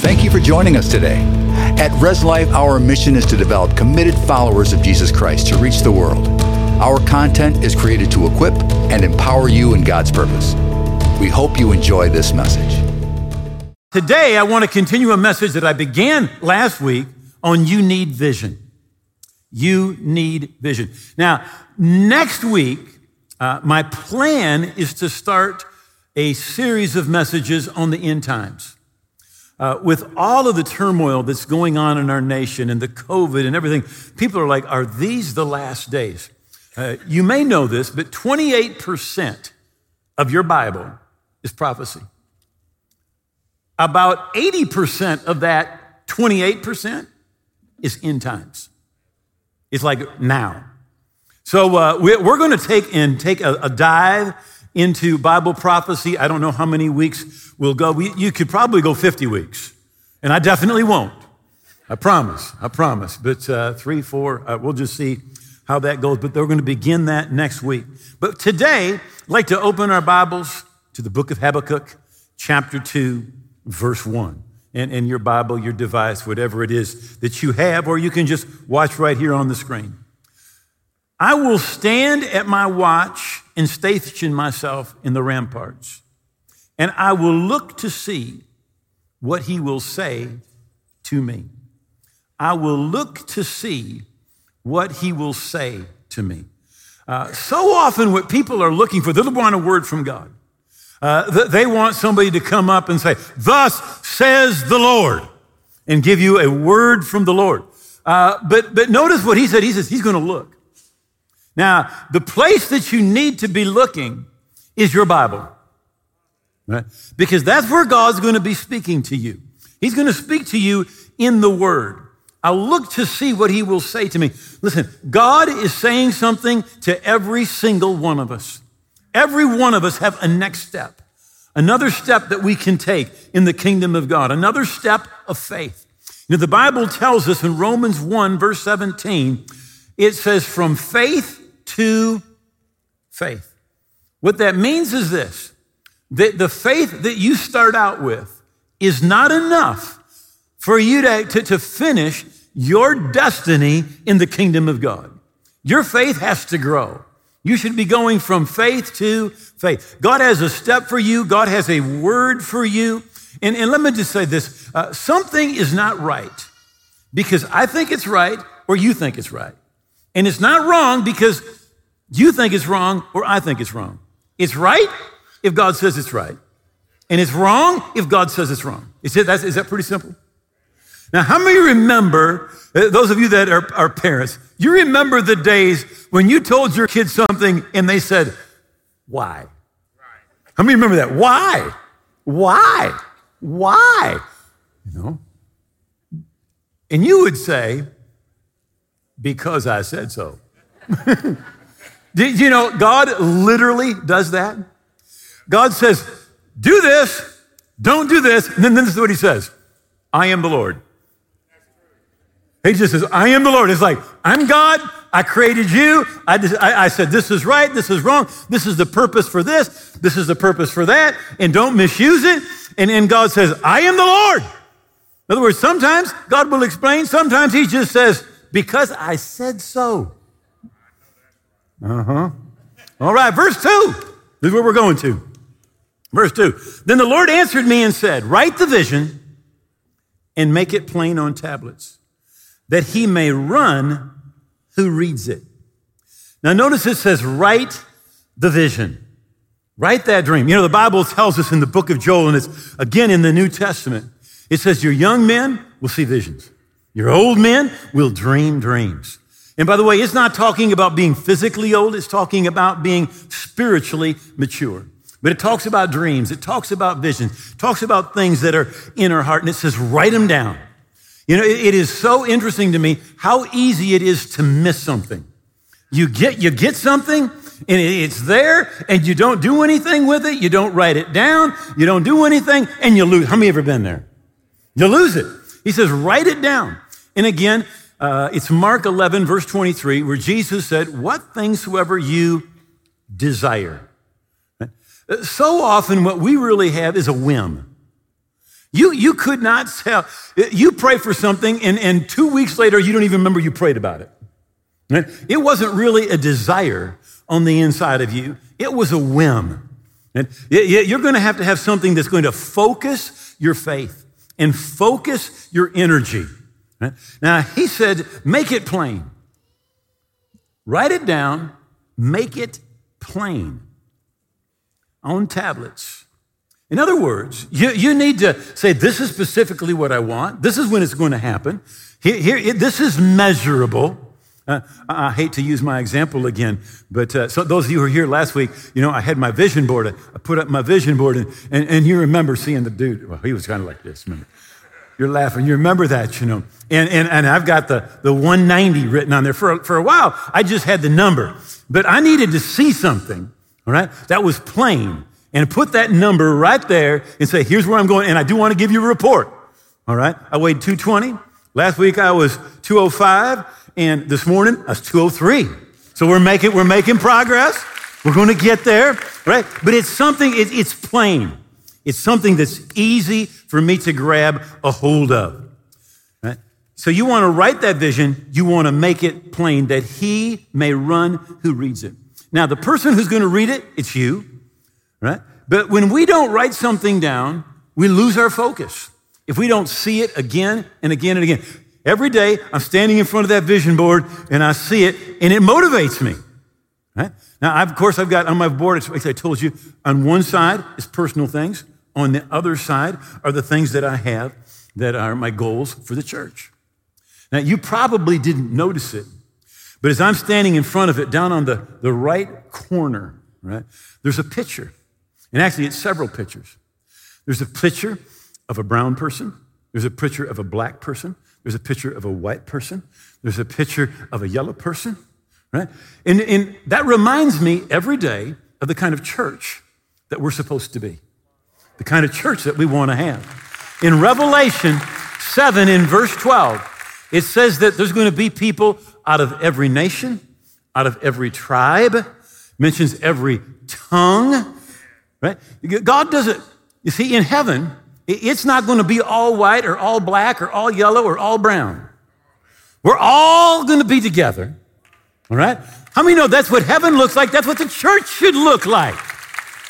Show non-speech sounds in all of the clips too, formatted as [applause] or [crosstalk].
Thank you for joining us today. At Res Life, our mission is to develop committed followers of Jesus Christ to reach the world. Our content is created to equip and empower you in God's purpose. We hope you enjoy this message. Today, I want to continue a message that I began last week on You Need Vision. You need vision. Now, next week, uh, my plan is to start a series of messages on the end times. Uh, with all of the turmoil that's going on in our nation and the COVID and everything, people are like, are these the last days? Uh, you may know this, but 28% of your Bible is prophecy. About 80% of that 28% is end times. It's like now. So uh, we're going to take and take a, a, dive into Bible prophecy. I don't know how many weeks we'll go. We, you could probably go 50 weeks, and I definitely won't. I promise. I promise. But uh, three, four, uh, we'll just see how that goes. But they're going to begin that next week. But today, I'd like to open our Bibles to the book of Habakkuk, chapter 2, verse 1. And in your Bible, your device, whatever it is that you have, or you can just watch right here on the screen. I will stand at my watch and station myself in the ramparts, and I will look to see what he will say to me. I will look to see what he will say to me. Uh, so often, what people are looking for, they want a word from God. Uh, they want somebody to come up and say, Thus says the Lord, and give you a word from the Lord. Uh, but, but notice what he said. He says, He's going to look. Now, the place that you need to be looking is your Bible, right? Because that's where God's going to be speaking to you. He's going to speak to you in the Word. I look to see what He will say to me. Listen, God is saying something to every single one of us. Every one of us have a next step, another step that we can take in the kingdom of God, another step of faith. Know, the Bible tells us in Romans 1, verse 17, it says, from faith to faith. What that means is this that the faith that you start out with is not enough for you to, to, to finish your destiny in the kingdom of God. Your faith has to grow. You should be going from faith to faith. God has a step for you, God has a word for you. And, and let me just say this uh, something is not right because I think it's right or you think it's right. And it's not wrong because you think it's wrong or I think it's wrong. It's right if God says it's right. And it's wrong if God says it's wrong. Is, that pretty simple? Now, how many remember, uh, those of you that are, are parents, you remember the days when you told your kids something and they said, why? How many remember that? Why? Why? Why? You know? And you would say, because I said so. [laughs] Did you know God literally does that? God says, do this, don't do this, and then this is what he says I am the Lord. He just says, I am the Lord. It's like, I'm God. I created you. I, just, I, I, said, this is right. This is wrong. This is the purpose for this. This is the purpose for that. And don't misuse it. And, and God says, I am the Lord. In other words, sometimes God will explain. Sometimes he just says, because I said so. Uh huh. All right, verse 2. This is where we're going to. Verse 2. Then the Lord answered me and said, Write the vision and make it plain on tablets, that he may run who reads it. Now, notice it says, Write the vision. Write that dream. You know, the Bible tells us in the book of Joel, and it's again in the New Testament, it says, Your young men will see visions, your old men will dream dreams. And by the way, it's not talking about being physically old, it's talking about being spiritually mature. But it talks about dreams, it talks about visions, talks about things that are in our heart, and it says, write them down. You know, it is so interesting to me how easy it is to miss something. You get, you get something, and it's there, and you don't do anything with it. You don't write it down. You don't do anything, and you lose. How many ever been there? You lose it. He says, write it down. And again, uh, it's Mark 11, verse 23, where Jesus said, What things soever you desire. So often, what we really have is a whim. You, you could not tell. You pray for something, and, and two weeks later, you don't even remember you prayed about it. It wasn't really a desire on the inside of you, it was a whim. And you're going to have to have something that's going to focus your faith and focus your energy. Now, he said, make it plain. Write it down, make it plain on tablets. In other words, you, you need to say, This is specifically what I want. This is when it's going to happen. Here, here this is measurable. Uh, I hate to use my example again, but uh, so those of you who were here last week, you know, I had my vision board. I put up my vision board, and, and, and you remember seeing the dude. Well, he was kind of like this. Remember? You're laughing. You remember that, you know. And, and, and I've got the, the 190 written on there. For, for a while, I just had the number, but I needed to see something, all right, that was plain and put that number right there and say, here's where I'm going. And I do want to give you a report. All right. I weighed 220. Last week I was 205. And this morning I was 203. So we're making, we're making progress. We're going to get there. Right. But it's something, it, it's plain. It's something that's easy for me to grab a hold of. Right? So you want to write that vision. You want to make it plain that he may run who reads it. Now, the person who's going to read it, it's you right? But when we don't write something down, we lose our focus. If we don't see it again and again and again. Every day I'm standing in front of that vision board and I see it and it motivates me. Right? Now, of course, I've got on my board, like I told you, on one side is personal things. On the other side are the things that I have that are my goals for the church. Now, you probably didn't notice it, but as I'm standing in front of it, down on the, the right corner, right, there's a picture. And actually, it's several pictures. There's a picture of a brown person, there's a picture of a black person, there's a picture of a white person, there's a picture of a yellow person, right? And, and that reminds me every day of the kind of church that we're supposed to be, the kind of church that we want to have. In Revelation 7, in verse 12, it says that there's going to be people out of every nation, out of every tribe, mentions every tongue, Right? God doesn't, you see, in heaven, it's not going to be all white or all black or all yellow or all brown. We're all going to be together. All right? How many know that's what heaven looks like? That's what the church should look like.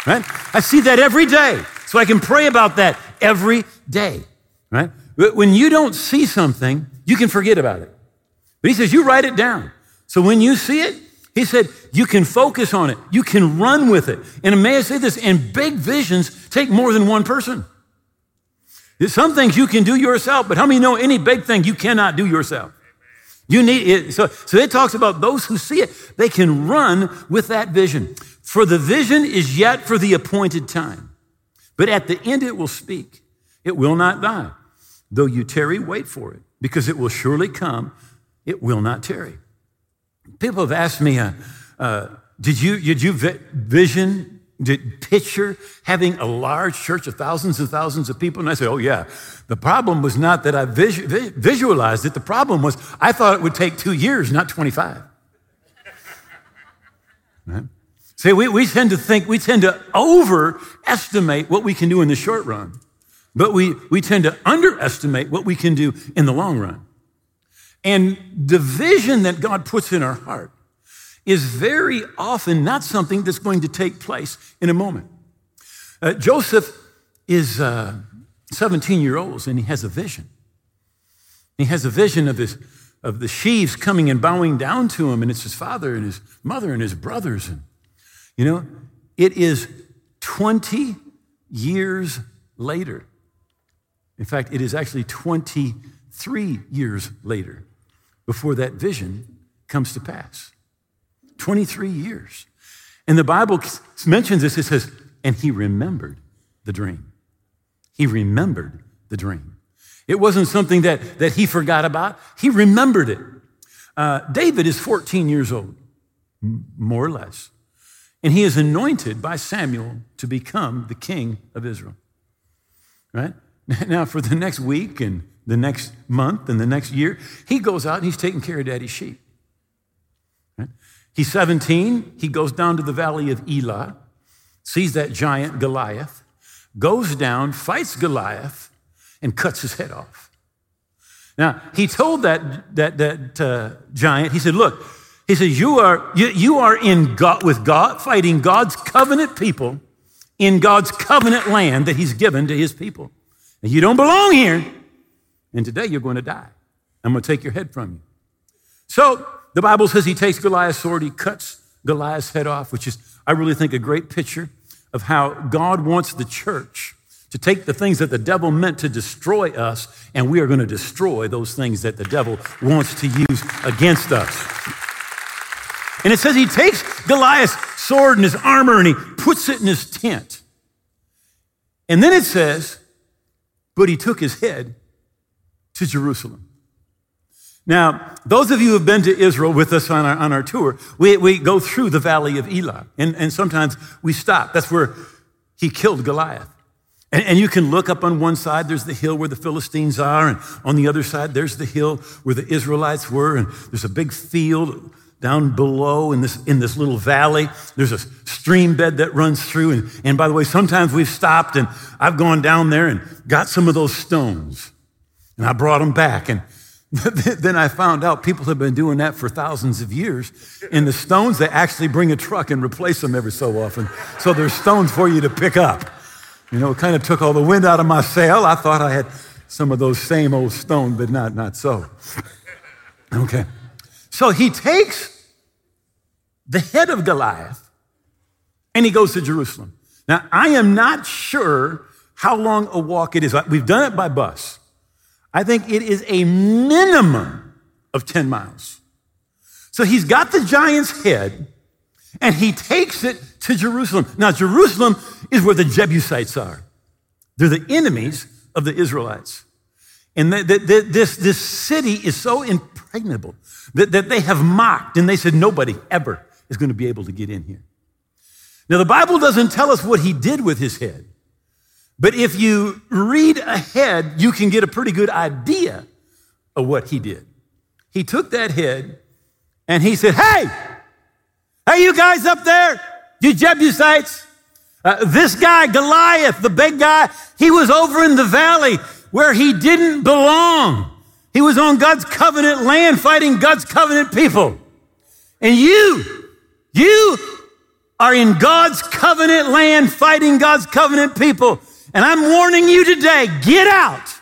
Right? I see that every day. So I can pray about that every day. Right? When you don't see something, you can forget about it. But he says, you write it down. So when you see it, he said, you can focus on it. You can run with it. And may I say this, and big visions take more than one person. There's some things you can do yourself, but how many know any big thing you cannot do yourself? You need it. So, so it talks about those who see it, they can run with that vision. For the vision is yet for the appointed time. But at the end it will speak. It will not die. Though you tarry, wait for it, because it will surely come. It will not tarry. People have asked me, uh, uh, did you, did you vision, did picture having a large church of thousands and thousands of people? And I said, oh, yeah. The problem was not that I visu- visualized it. The problem was I thought it would take two years, not 25. [laughs] Right? See, we, we tend to think, we tend to overestimate what we can do in the short run, but we, we tend to underestimate what we can do in the long run. And the vision that God puts in our heart is very often not something that's going to take place in a moment. Uh, Joseph is uh, 17 year old and he has a vision. He has a vision of, his, of the sheaves coming and bowing down to him, and it's his father and his mother and his brothers. And, you know, it is 20 years later. In fact, it is actually 23 years later before that vision comes to pass. 23 years. And the Bible mentions this, it says, and he remembered the dream. He remembered the dream. It wasn't something that, that he forgot about, he remembered it. Uh, David is 14 years old, more or less, and he is anointed by Samuel to become the king of Israel. Right? [laughs] Now, for the next week and the next month and the next year, he goes out and he's taking care of daddy's sheep. He's 17, he goes down to the valley of Elah, sees that giant Goliath, goes down, fights Goliath, and cuts his head off. Now, he told that, that, that uh, giant, he said, Look, he said, You are, you, you are in God, with God, fighting God's covenant people in God's covenant land that he's given to his people. And you don't belong here. And today you're going to die. I'm going to take your head from you. So the Bible says he takes Goliath's sword, he cuts Goliath's head off, which is, I really think, a great picture of how God wants the church to take the things that the devil meant to destroy us, and we are going to destroy those things that the devil wants to use against us. And it says he takes Goliath's sword and his armor and he puts it in his tent. And then it says, but he took his head to Jerusalem. Now, those of you who have been to Israel with us on our, on our tour, we, we go through the valley of Elah, and, and sometimes we stop. That's where he killed Goliath. And, and, you can look up on one side, there's the hill where the Philistines are, and on the other side, there's the hill where the Israelites were, and there's a big field down below in this, in this little valley. There's a stream bed that runs through. And, and by the way, sometimes we've stopped and I've gone down there and got some of those stones, and I brought them back. And then I found out people have been doing that for thousands of years. In the stones, they actually bring a truck and replace them every so often. So there's stones for you to pick up. You know, it kind of took all the wind out of my sail. I thought I had some of those same old stones, but not, not so. Okay. So he takes the head of Goliath and he goes to Jerusalem. Now, I am not sure how long a walk it is. We've done it by bus. I think it is a minimum of 10 miles. So he's got the giant's head and he takes it to Jerusalem. Now, Jerusalem is where the Jebusites are. They're the enemies of the Israelites. And the, the, the, this, this city is so impregnable that, that they have mocked and they said nobody ever is going to be able to get in here. Now, the Bible doesn't tell us what he did with his head. But if you read ahead, you can get a pretty good idea of what he did. He took that head and he said, Hey, hey, you guys up there, you Jebusites, uh, this guy, Goliath, the big guy, he was over in the valley where he didn't belong. He was on God's covenant land fighting God's covenant people. And you, you are in God's covenant land fighting God's covenant people. And I'm warning you today get out.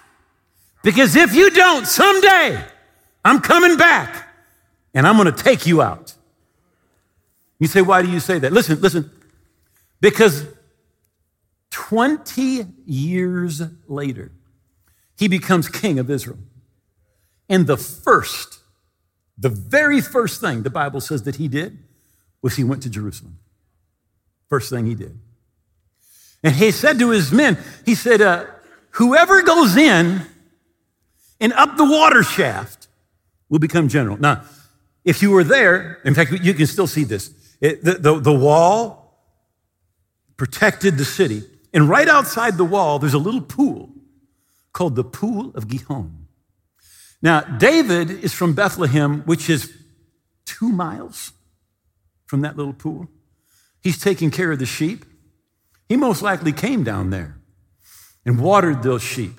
Because if you don't, someday I'm coming back and I'm going to take you out. You say, why do you say that? Listen, listen. Because 20 years later, he becomes king of Israel. And the first, the very first thing the Bible says that he did was he went to Jerusalem. First thing he did. And he said to his men, he said, uh, whoever goes in and up the water shaft will become general. Now, if you were there, in fact, you can still see this. It, the, the, the wall protected the city. And right outside the wall, there's a little pool called the Pool of Gihon. Now, David is from Bethlehem, which is two miles from that little pool. He's taking care of the sheep. He most likely came down there and watered those sheep.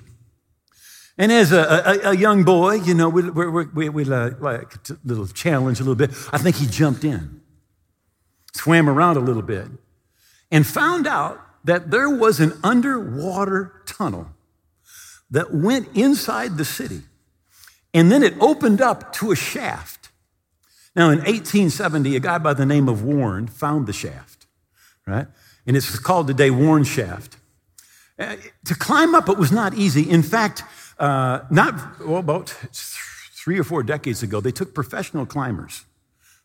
And as a, a, a young boy, you know, we, we, we, we like a little challenge a little bit. I think he jumped in, swam around a little bit, and found out that there was an underwater tunnel that went inside the city. And then it opened up to a shaft. Now, in 1870, a guy by the name of Warren found the shaft, right? And it's called today Warren Shaft. Uh, to climb up it was not easy. In fact, uh, not well, about three or four decades ago, they took professional climbers,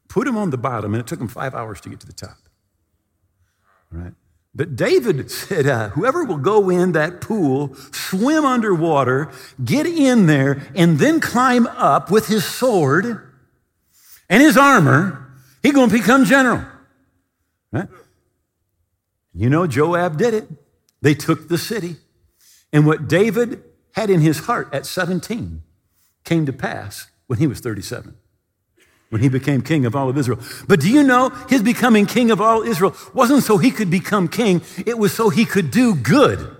put them on the bottom, and it took them five hours to get to the top. Right? But David said, uh, whoever will go in that pool, swim underwater, get in there, and then climb up with his sword and his armor, he's going to become general. Right? You know, Joab did it. They took the city. And what David had in his heart at 17 came to pass when he was 37, when he became king of all of Israel. But do you know, his becoming king of all Israel wasn't so he could become king, it was so he could do good,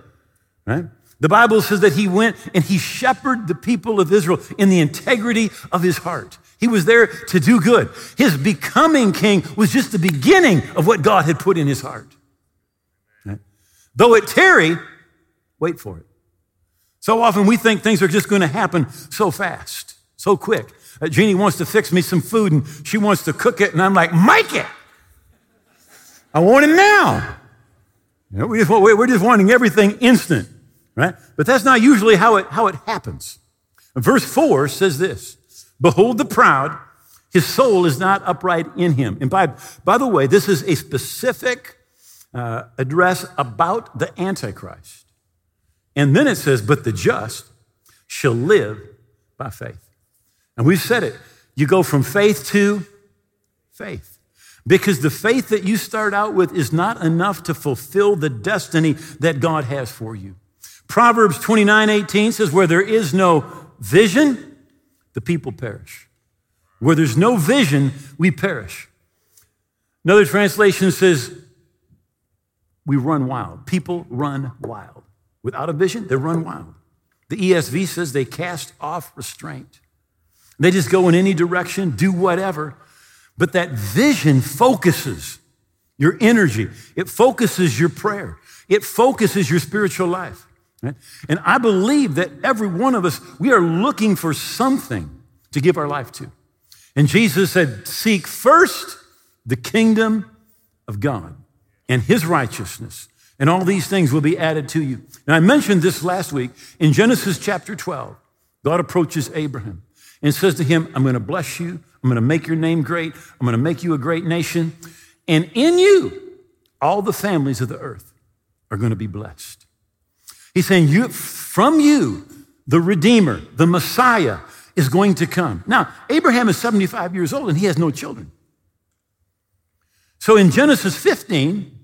right? The Bible says that he went and he shepherded the people of Israel in the integrity of his heart. He was there to do good. His becoming king was just the beginning of what God had put in his heart. Though it tarry, wait for it. So often we think things are just going to happen so fast, so quick. Uh, Jeannie wants to fix me some food and she wants to cook it, and I'm like, make it. I want it now. You know, we just, we're just wanting everything instant, right? But that's not usually how it, how it happens. Verse 4 says this Behold the proud, his soul is not upright in him. And by, by the way, this is a specific uh, address about the Antichrist. And then it says, But the just shall live by faith. And we've said it. You go from faith to faith. Because the faith that you start out with is not enough to fulfill the destiny that God has for you. Proverbs 29 18 says, Where there is no vision, the people perish. Where there's no vision, we perish. Another translation says, We run wild. People run wild. Without a vision, they run wild. The ESV says they cast off restraint. They just go in any direction, do whatever. But that vision focuses your energy, it focuses your prayer, it focuses your spiritual life. Right? And I believe that every one of us, we are looking for something to give our life to. And Jesus said, Seek first the kingdom of God and his righteousness, and all these things will be added to you. And I mentioned this last week in Genesis chapter 12. God approaches Abraham and says to him, I'm going to bless you. I'm going to make your name great. I'm going to make you a great nation. And in you, all the families of the earth are going to be blessed. He's saying, you, from you, the Redeemer, the Messiah, is going to come. Now, Abraham is 75 years old and he has no children. So in Genesis 15,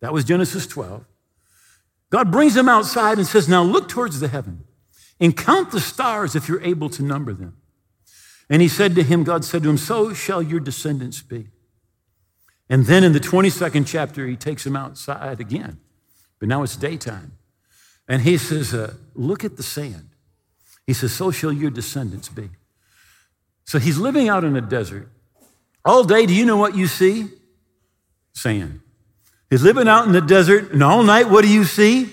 that was Genesis 12, God brings him outside and says, Now look towards the heaven and count the stars if you're able to number them. And he said to him, God said to him, So shall your descendants be. And then in the 22nd chapter, he takes him outside again. But now it's daytime. And he says, uh, Look at the sand. He says, So shall your descendants be. So he's living out in a desert. All day, do you know what you see? Sand. He's living out in the desert, and all night, what do you see?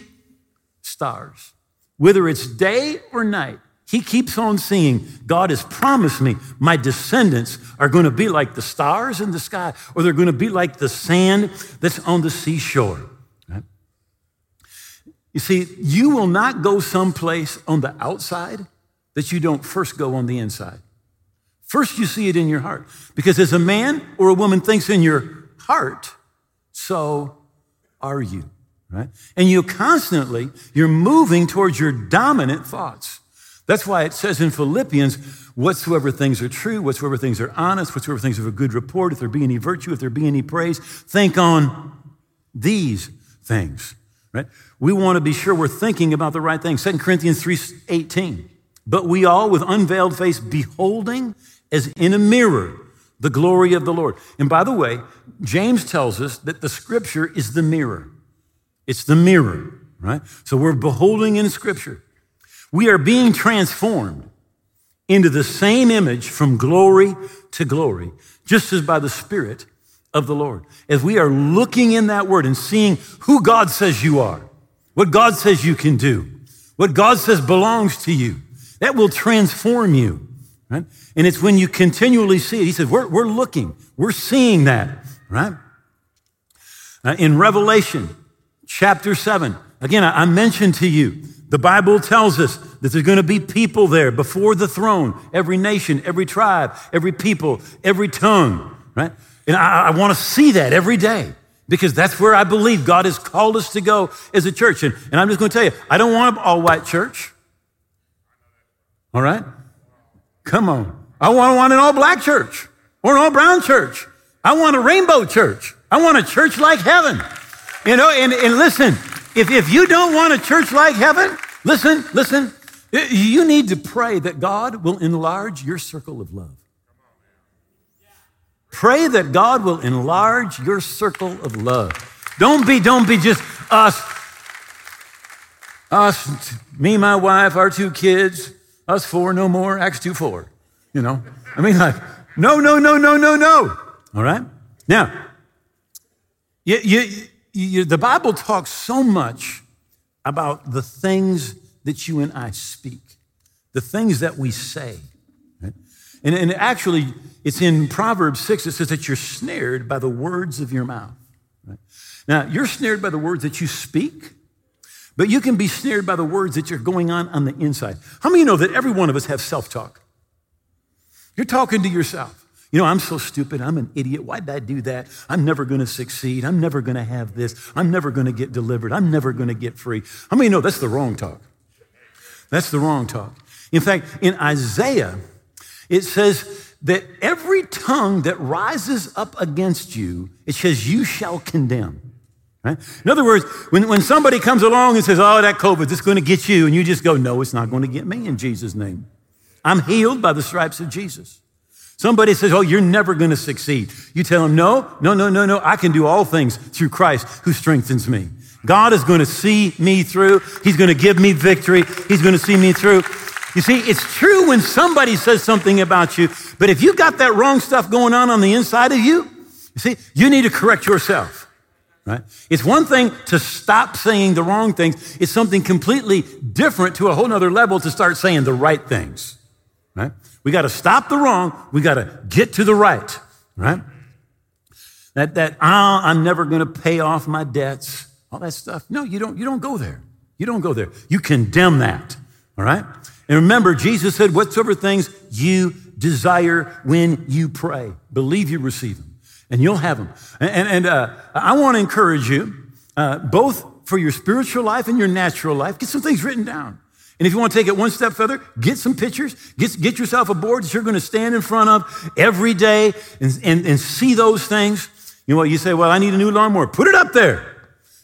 Stars. Whether it's day or night, he keeps on seeing, God has promised me my descendants are going to be like the stars in the sky, or they're going to be like the sand that's on the seashore. Right? You see, you will not go someplace on the outside that you don't first go on the inside. First, you see it in your heart. Because as a man or a woman thinks in your heart, so are you right? And you constantly, you're moving towards your dominant thoughts. That's why it says in Philippians, whatsoever things are true, whatsoever things are honest, whatsoever things of a good report, if there be any virtue, if there be any praise, think on these things, right? We want to be sure we're thinking about the right thing. 2 Corinthians 3:18. But we all with unveiled face beholding as in a mirror the glory of the Lord. And by the way, James tells us that the scripture is the mirror. It's the mirror, right? So we're beholding in Scripture. We are being transformed into the same image from glory to glory, just as by the Spirit of the Lord. As we are looking in that word and seeing who God says you are, what God says you can do, what God says belongs to you, that will transform you, right? And it's when you continually see it. He says, we're, we're looking, we're seeing that, right? Uh, in Revelation, chapter 7. Again, I mentioned to you, the Bible tells us that there's going to be people there before the throne, every nation, every tribe, every people, every tongue, right? And I, I want to see that every day because that's where I believe God has called us to go as a church. And, and I'm just going to tell you, I don't want an all white church. All right? Come on. I want, want an all black church or an all brown church. I want a rainbow church. I want a church like heaven. You know, and, and listen, if, if you don't want a church like heaven, listen, listen, you need to pray that God will enlarge your circle of love. Pray that God will enlarge your circle of love. Don't be, don't be just us. Us, me, my wife, our two kids, us four, no more, Acts 2 4. You know? I mean, like, no, no, no, no, no, no. All right? Now, you, you, you, the Bible talks so much about the things that you and I speak, the things that we say. Right? And, and actually, it's in Proverbs 6, it says that you're snared by the words of your mouth. Right? Now, you're snared by the words that you speak, but you can be snared by the words that you're going on on the inside. How many you know that every one of us have self talk? You're talking to yourself. You know, I'm so stupid. I'm an idiot. Why did I do that? I'm never going to succeed. I'm never going to have this. I'm never going to get delivered. I'm never going to get free. How many know that's the wrong talk? That's the wrong talk. In fact, in Isaiah, it says that every tongue that rises up against you, it says, you shall condemn. Right? In other words, when, when somebody comes along and says, Oh, that COVID is going to get you, and you just go, No, it's not going to get me in Jesus' name. I'm healed by the stripes of Jesus. Somebody says, Oh, you're never going to succeed. You tell them, No, no, no, no, no. I can do all things through Christ who strengthens me. God is going to see me through. He's going to give me victory. He's going to see me through. You see, it's true when somebody says something about you, but if you've got that wrong stuff going on on the inside of you, you see, you need to correct yourself right? It's one thing to stop saying the wrong things. It's something completely different to a whole nother level to start saying the right things, right? We got to stop the wrong. We got to get to the right, right? That, that, oh, I'm never going to pay off my debts, all that stuff. No, you don't, you don't go there. You don't go there. You condemn that, all right? And remember, Jesus said, whatsoever things you desire when you pray, believe you receive them and you'll have them. And, and uh, I want to encourage you, uh, both for your spiritual life and your natural life, get some things written down. And if you want to take it one step further, get some pictures, get, get yourself a board that you're going to stand in front of every day and, and, and see those things. You know what? You say, well, I need a new lawnmower. Put it up there.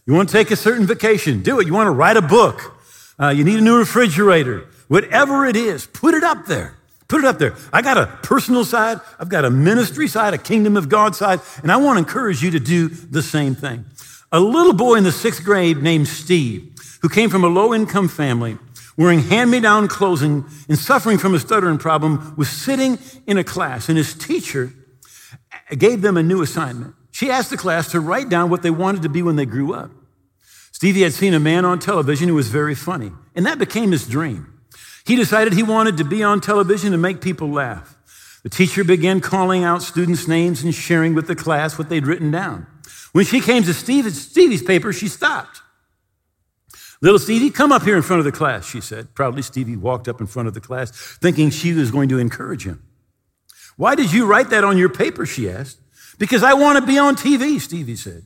You want to take a certain vacation, do it. You want to write a book. Uh, you need a new refrigerator. Whatever it is, put it up there. Put it up there. I got a personal side, I've got a ministry side, a kingdom of God side, and I want to encourage you to do the same thing. A little boy in the sixth grade named Steve, who came from a low income family, wearing hand me down clothing and suffering from a stuttering problem, was sitting in a class, and his teacher gave them a new assignment. She asked the class to write down what they wanted to be when they grew up. Stevie had seen a man on television who was very funny, and that became his dream. He decided he wanted to be on television and make people laugh. The teacher began calling out students' names and sharing with the class what they'd written down. When she came to Stevie's paper, she stopped. Little Stevie, come up here in front of the class, she said. Proudly, Stevie walked up in front of the class, thinking she was going to encourage him. Why did you write that on your paper? She asked. Because I want to be on TV, Stevie said.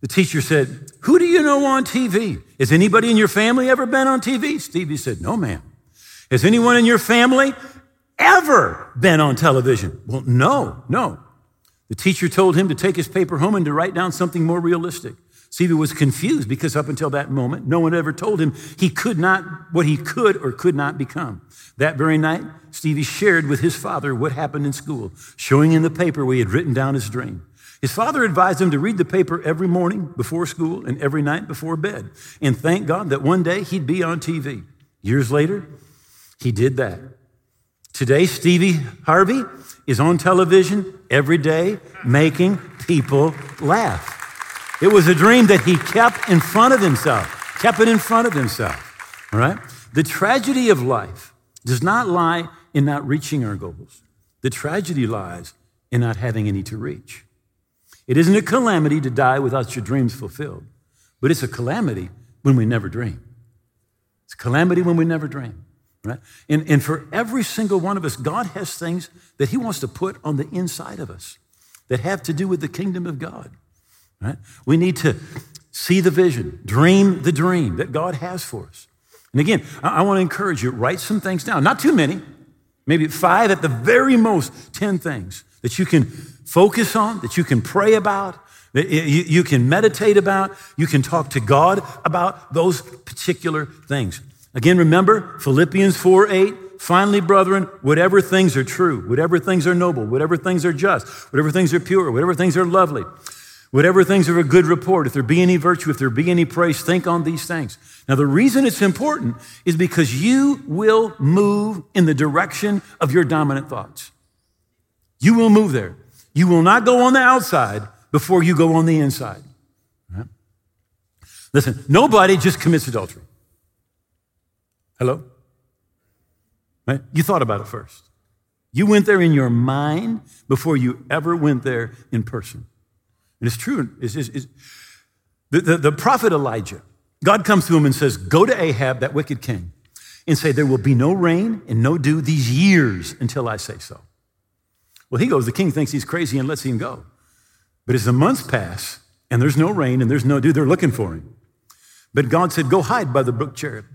The teacher said, Who do you know on TV? Has anybody in your family ever been on TV? Stevie said, No, ma'am. Has anyone in your family ever been on television? Well, no, no. The teacher told him to take his paper home and to write down something more realistic. Stevie was confused because up until that moment, no one ever told him he could not, what he could or could not become. That very night, Stevie shared with his father what happened in school, showing in the paper where he had written down his dream. His father advised him to read the paper every morning before school and every night before bed, and thank God that one day he'd be on TV. Years later, he did that. Today, Stevie Harvey is on television every day making people laugh. It was a dream that he kept in front of himself, kept it in front of himself. All right? The tragedy of life does not lie in not reaching our goals, the tragedy lies in not having any to reach. It isn't a calamity to die without your dreams fulfilled, but it's a calamity when we never dream. It's a calamity when we never dream. Right? And, and for every single one of us, God has things that He wants to put on the inside of us that have to do with the kingdom of God. Right? We need to see the vision, dream the dream that God has for us. And again, I, I want to encourage you, write some things down. Not too many, maybe five at the very most, 10 things that you can focus on, that you can pray about, that you can meditate about, you can talk to God about those particular things. Again, remember Philippians 4 8. Finally, brethren, whatever things are true, whatever things are noble, whatever things are just, whatever things are pure, whatever things are lovely, whatever things are a good report, if there be any virtue, if there be any praise, think on these things. Now, the reason it's important is because you will move in the direction of your dominant thoughts. You will move there. You will not go on the outside before you go on the inside. Listen, nobody just commits adultery. Hello? Right? You thought about it first. You went there in your mind before you ever went there in person. And it's true. It's, it's, it's, the, the, the prophet Elijah, God comes to him and says, Go to Ahab, that wicked king, and say, There will be no rain and no dew these years until I say so. Well, he goes, The king thinks he's crazy and lets him go. But as the months pass and there's no rain and there's no dew, they're looking for him. But God said, Go hide by the brook Cherith.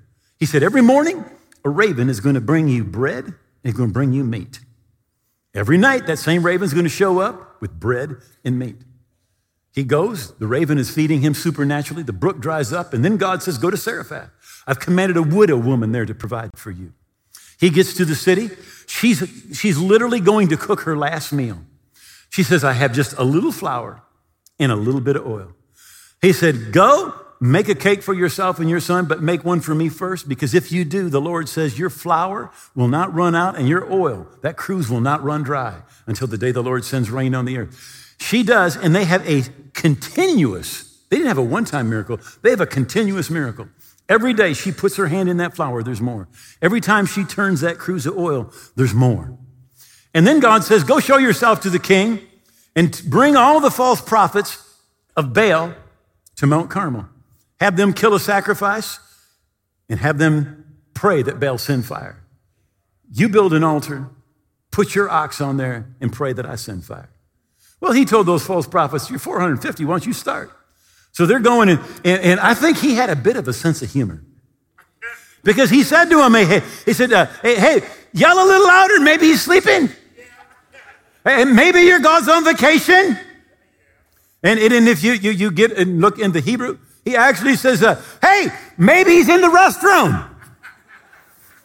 He said, Every morning, a raven is going to bring you bread and he's going to bring you meat. Every night, that same raven is going to show up with bread and meat. He goes, the raven is feeding him supernaturally, the brook dries up, and then God says, Go to Zarephath. I've commanded a widow woman there to provide for you. He gets to the city. She's, she's literally going to cook her last meal. She says, I have just a little flour and a little bit of oil. He said, Go, make a cake for yourself and your son, but make one for me first, because if you do, the Lord says, Your flour will not run out and your oil, that cruse will not run dry until the day the Lord sends rain on the earth. She does, and they have a continuous, they didn't have a one time miracle, they have a continuous miracle. Every day she puts her hand in that flour, there's more. Every time she turns that cruse of oil, there's more. And then God says, Go show yourself to the king and bring all the false prophets of Baal to Mount Carmel. Have them kill a sacrifice and have them pray that Baal send fire. You build an altar, put your ox on there, and pray that I send fire. Well, he told those false prophets, You're 450, why don't you start? So they're going, and, and, and I think he had a bit of a sense of humor. Because he said to him, Hey, he said, uh, hey, hey, yell a little louder, maybe he's sleeping. And maybe your God's on vacation. And, and if you, you, you get and look in the Hebrew, he actually says, uh, Hey, maybe he's in the restroom.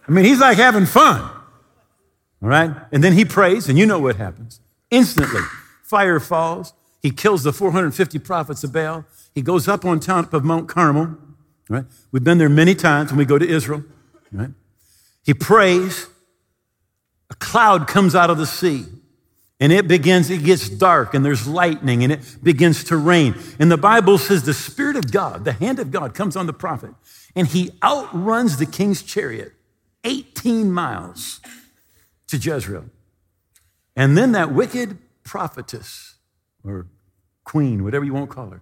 I mean, he's like having fun. All right? And then he prays, and you know what happens. Instantly, Fire falls. He kills the 450 prophets of Baal. He goes up on top of Mount Carmel. Right? We've been there many times when we go to Israel. Right? He prays. A cloud comes out of the sea. And it begins, it gets dark and there's lightning and it begins to rain. And the Bible says the Spirit of God, the hand of God comes on the prophet and he outruns the king's chariot 18 miles to Jezreel. And then that wicked prophetess or queen, whatever you want to call her,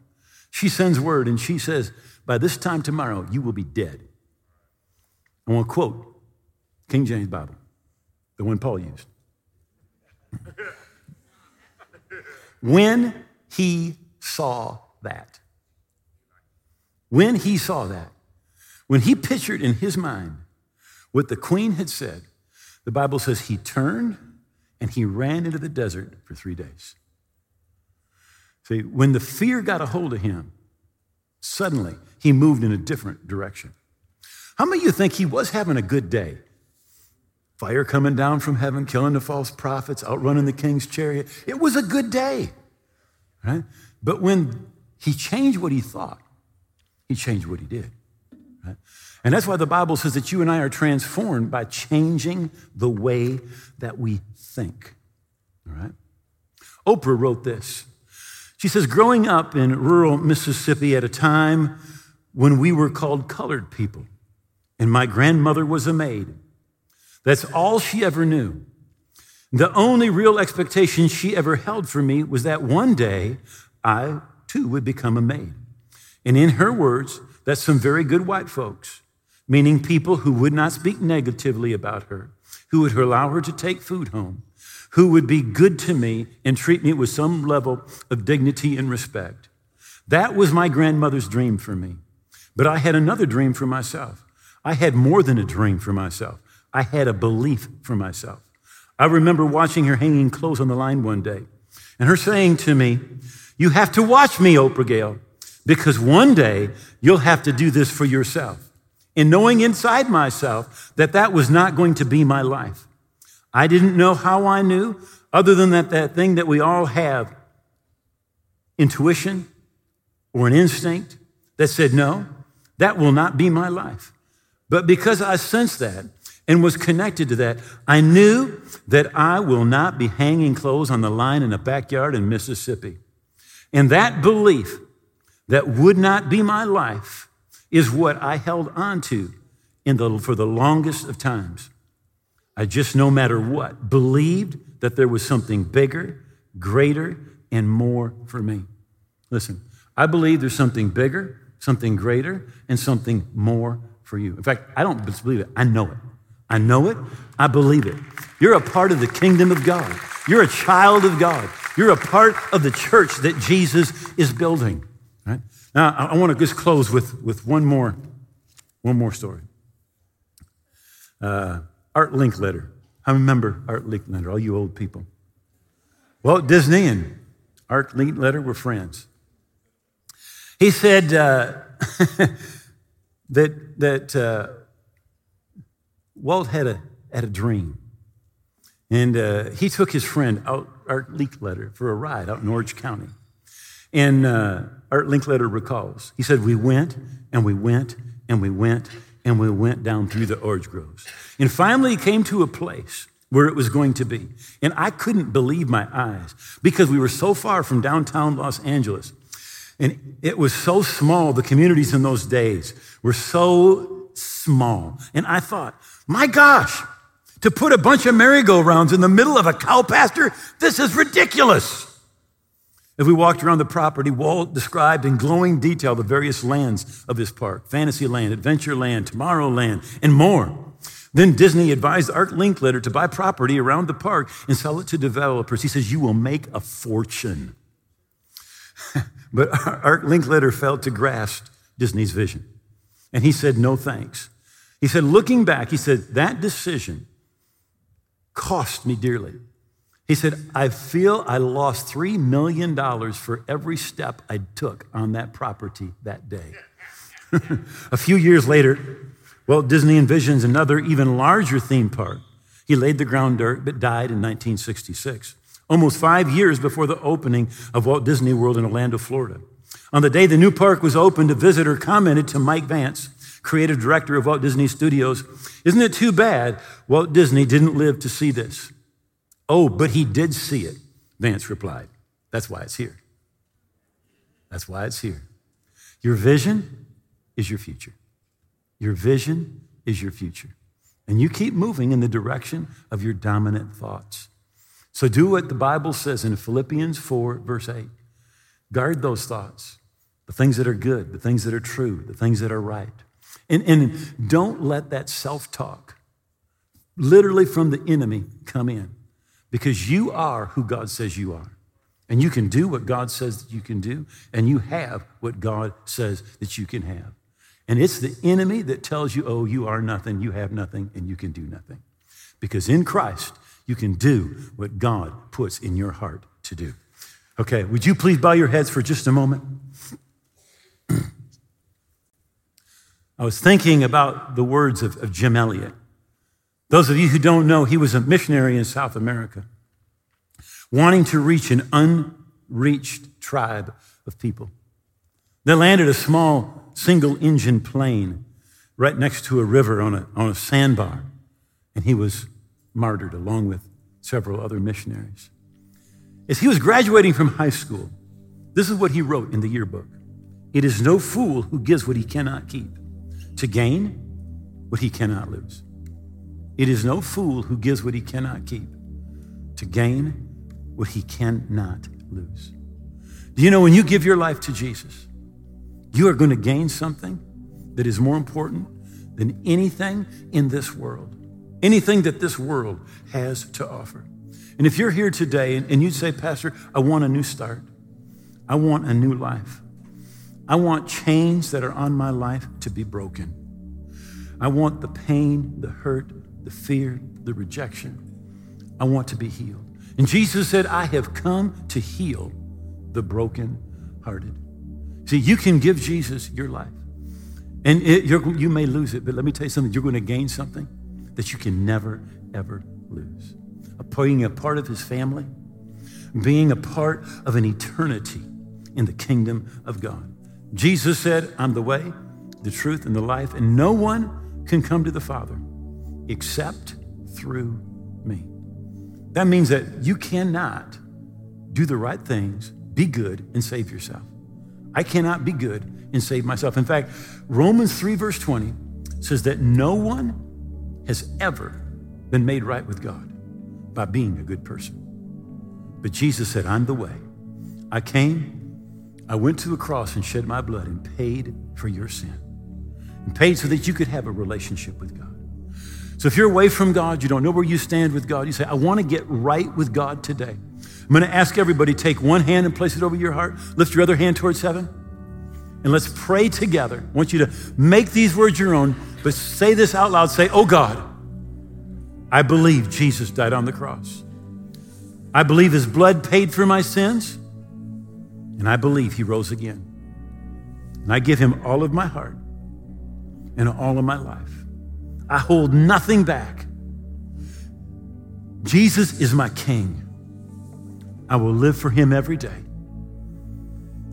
she sends word and she says, By this time tomorrow, you will be dead. I want to quote King James Bible, the one Paul used. When he saw that, when he saw that, when he pictured in his mind what the queen had said, the Bible says he turned and he ran into the desert for three days. See, when the fear got a hold of him, suddenly he moved in a different direction. How many of you think he was having a good day? Fire coming down from heaven, killing the false prophets, outrunning the king's chariot. It was a good day, right? But when he changed what he thought, he changed what he did. Right? And that's why the Bible says that you and I are transformed by changing the way that we think. All right? Oprah wrote this. She says, Growing up in rural Mississippi at a time when we were called colored people, and my grandmother was a maid, that's all she ever knew. The only real expectation she ever held for me was that one day I too would become a maid. And in her words, that's some very good white folks meaning people who would not speak negatively about her, who would allow her to take food home, who would be good to me and treat me with some level of dignity and respect. That was my grandmother's dream for me. But I had another dream for myself. I had more than a dream for myself. I had a belief for myself. I remember watching her hanging clothes on the line one day and her saying to me, You have to watch me, Oprah Gail, because one day you'll have to do this for yourself and knowing inside myself that that was not going to be my life. I didn't know how I knew, other than that, that thing that we all have intuition or an instinct that said, no, That will not be my life. But because I sensed that and was connected to that, I knew that I will not be hanging clothes on the line in a backyard in Mississippi. And that belief that would not be my life is what I held on to in the, for the longest of times. I just, no matter what, believed that there was something bigger, greater, and more for me. Listen, I believe there's something bigger, something greater, and something more for you. In fact, I don't believe it, I know it. I know it, I believe it. You're a part of the kingdom of God. You're a child of God. You're a part of the church that Jesus is building. Right? Now, I want to just close with, with one more, one more story. Uh, Art Linkletter. I remember Art Linkletter, all you old people. Well, Disney and Art Linkletter were friends. He said uh, [laughs] that, that uh, Walt had a, had a dream. And uh, he took his friend out, Art Linkletter, for a ride out in Orange County. And uh, Art Linkletter recalls, he said, We went and we went and we went and we went down through the orange groves. And finally came to a place where it was going to be. And I couldn't believe my eyes because we were so far from downtown Los Angeles. And it was so small, the communities in those days were so small. And I thought, my gosh, to put a bunch of merry-go-rounds in the middle of a cow pasture, this is ridiculous. As we walked around the property, Walt described in glowing detail the various lands of his park Fantasyland, Adventureland, Tomorrowland, and more. Then Disney advised Art Linkletter to buy property around the park and sell it to developers. He says, You will make a fortune. [laughs] but Art Linkletter failed to grasp Disney's vision. And he said, No thanks. He said, Looking back, he said, That decision cost me dearly. He said, I feel I lost $3 million for every step I took on that property that day. [laughs] a few years later, Walt Disney envisions another, even larger theme park. He laid the ground dirt, but died in 1966, almost five years before the opening of Walt Disney World in Orlando, Florida. On the day the new park was opened, a visitor commented to Mike Vance, creative director of Walt Disney Studios, Isn't it too bad Walt Disney didn't live to see this? Oh, but he did see it, Vance replied. That's why it's here. That's why it's here. Your vision is your future. Your vision is your future. And you keep moving in the direction of your dominant thoughts. So do what the Bible says in Philippians 4, verse 8. Guard those thoughts, the things that are good, the things that are true, the things that are right. And, and don't let that self talk, literally from the enemy, come in because you are who God says you are. And you can do what God says that you can do, and you have what God says that you can have. And it's the enemy that tells you, oh, you are nothing, you have nothing, and you can do nothing. Because in Christ, you can do what God puts in your heart to do. Okay, would you please bow your heads for just a moment? I was thinking about the words of, of Jim Elliot. Those of you who don't know, he was a missionary in South America, wanting to reach an unreached tribe of people. They landed a small single engine plane right next to a river on a, on a sandbar, and he was martyred along with several other missionaries. As he was graduating from high school, this is what he wrote in the yearbook It is no fool who gives what he cannot keep to gain what he cannot lose. It is no fool who gives what he cannot keep to gain what he cannot lose. Do you know when you give your life to Jesus, you are going to gain something that is more important than anything in this world, anything that this world has to offer. And if you're here today and, you say, Pastor, I want a new start, I want a new life, I want chains that are on my life to be broken. I want the pain, the hurt, the fear, the rejection. I want to be healed. And Jesus said, I have come to heal the broken-hearted. See, you can give Jesus your life. And it, you may lose it, but let me tell you something. You're going to gain something that you can never, ever lose. Being a part of his family, being a part of an eternity in the kingdom of God. Jesus said, I'm the way, the truth, and the life, and no one can come to the Father except through me. That means that you cannot do the right things, be good, and save yourself. I cannot be good and save myself. In fact, Romans 3, verse 20 says that no one has ever been made right with God by being a good person. But Jesus said, I'm the way. I came, I went to the cross and shed my blood and paid for your sin. And paid so that you could have a relationship with God. So if you're away from God, you don't know where you stand with God, you say, I want to get right with God today. I'm going to ask everybody take one hand and place it over your heart. Lift your other hand towards heaven. And let's pray together. I want you to make these words your own, but say this out loud. Say, Oh God, I believe Jesus died on the cross. I believe his blood paid for my sins, and I believe he rose again. And I give him all of my heart and all of my life. I hold nothing back. Jesus is my king. I will live for him every day.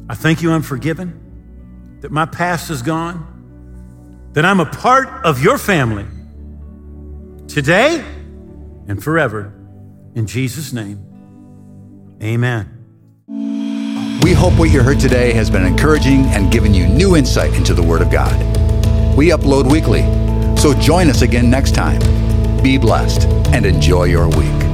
I thank you I'm forgiven, that my past is gone, that I'm a part of your family today and forever. In Jesus' name, amen. We hope what you heard today has been encouraging and given you new insight into the Word of God. We upload weekly, so join us again next time. Be blessed and enjoy your week.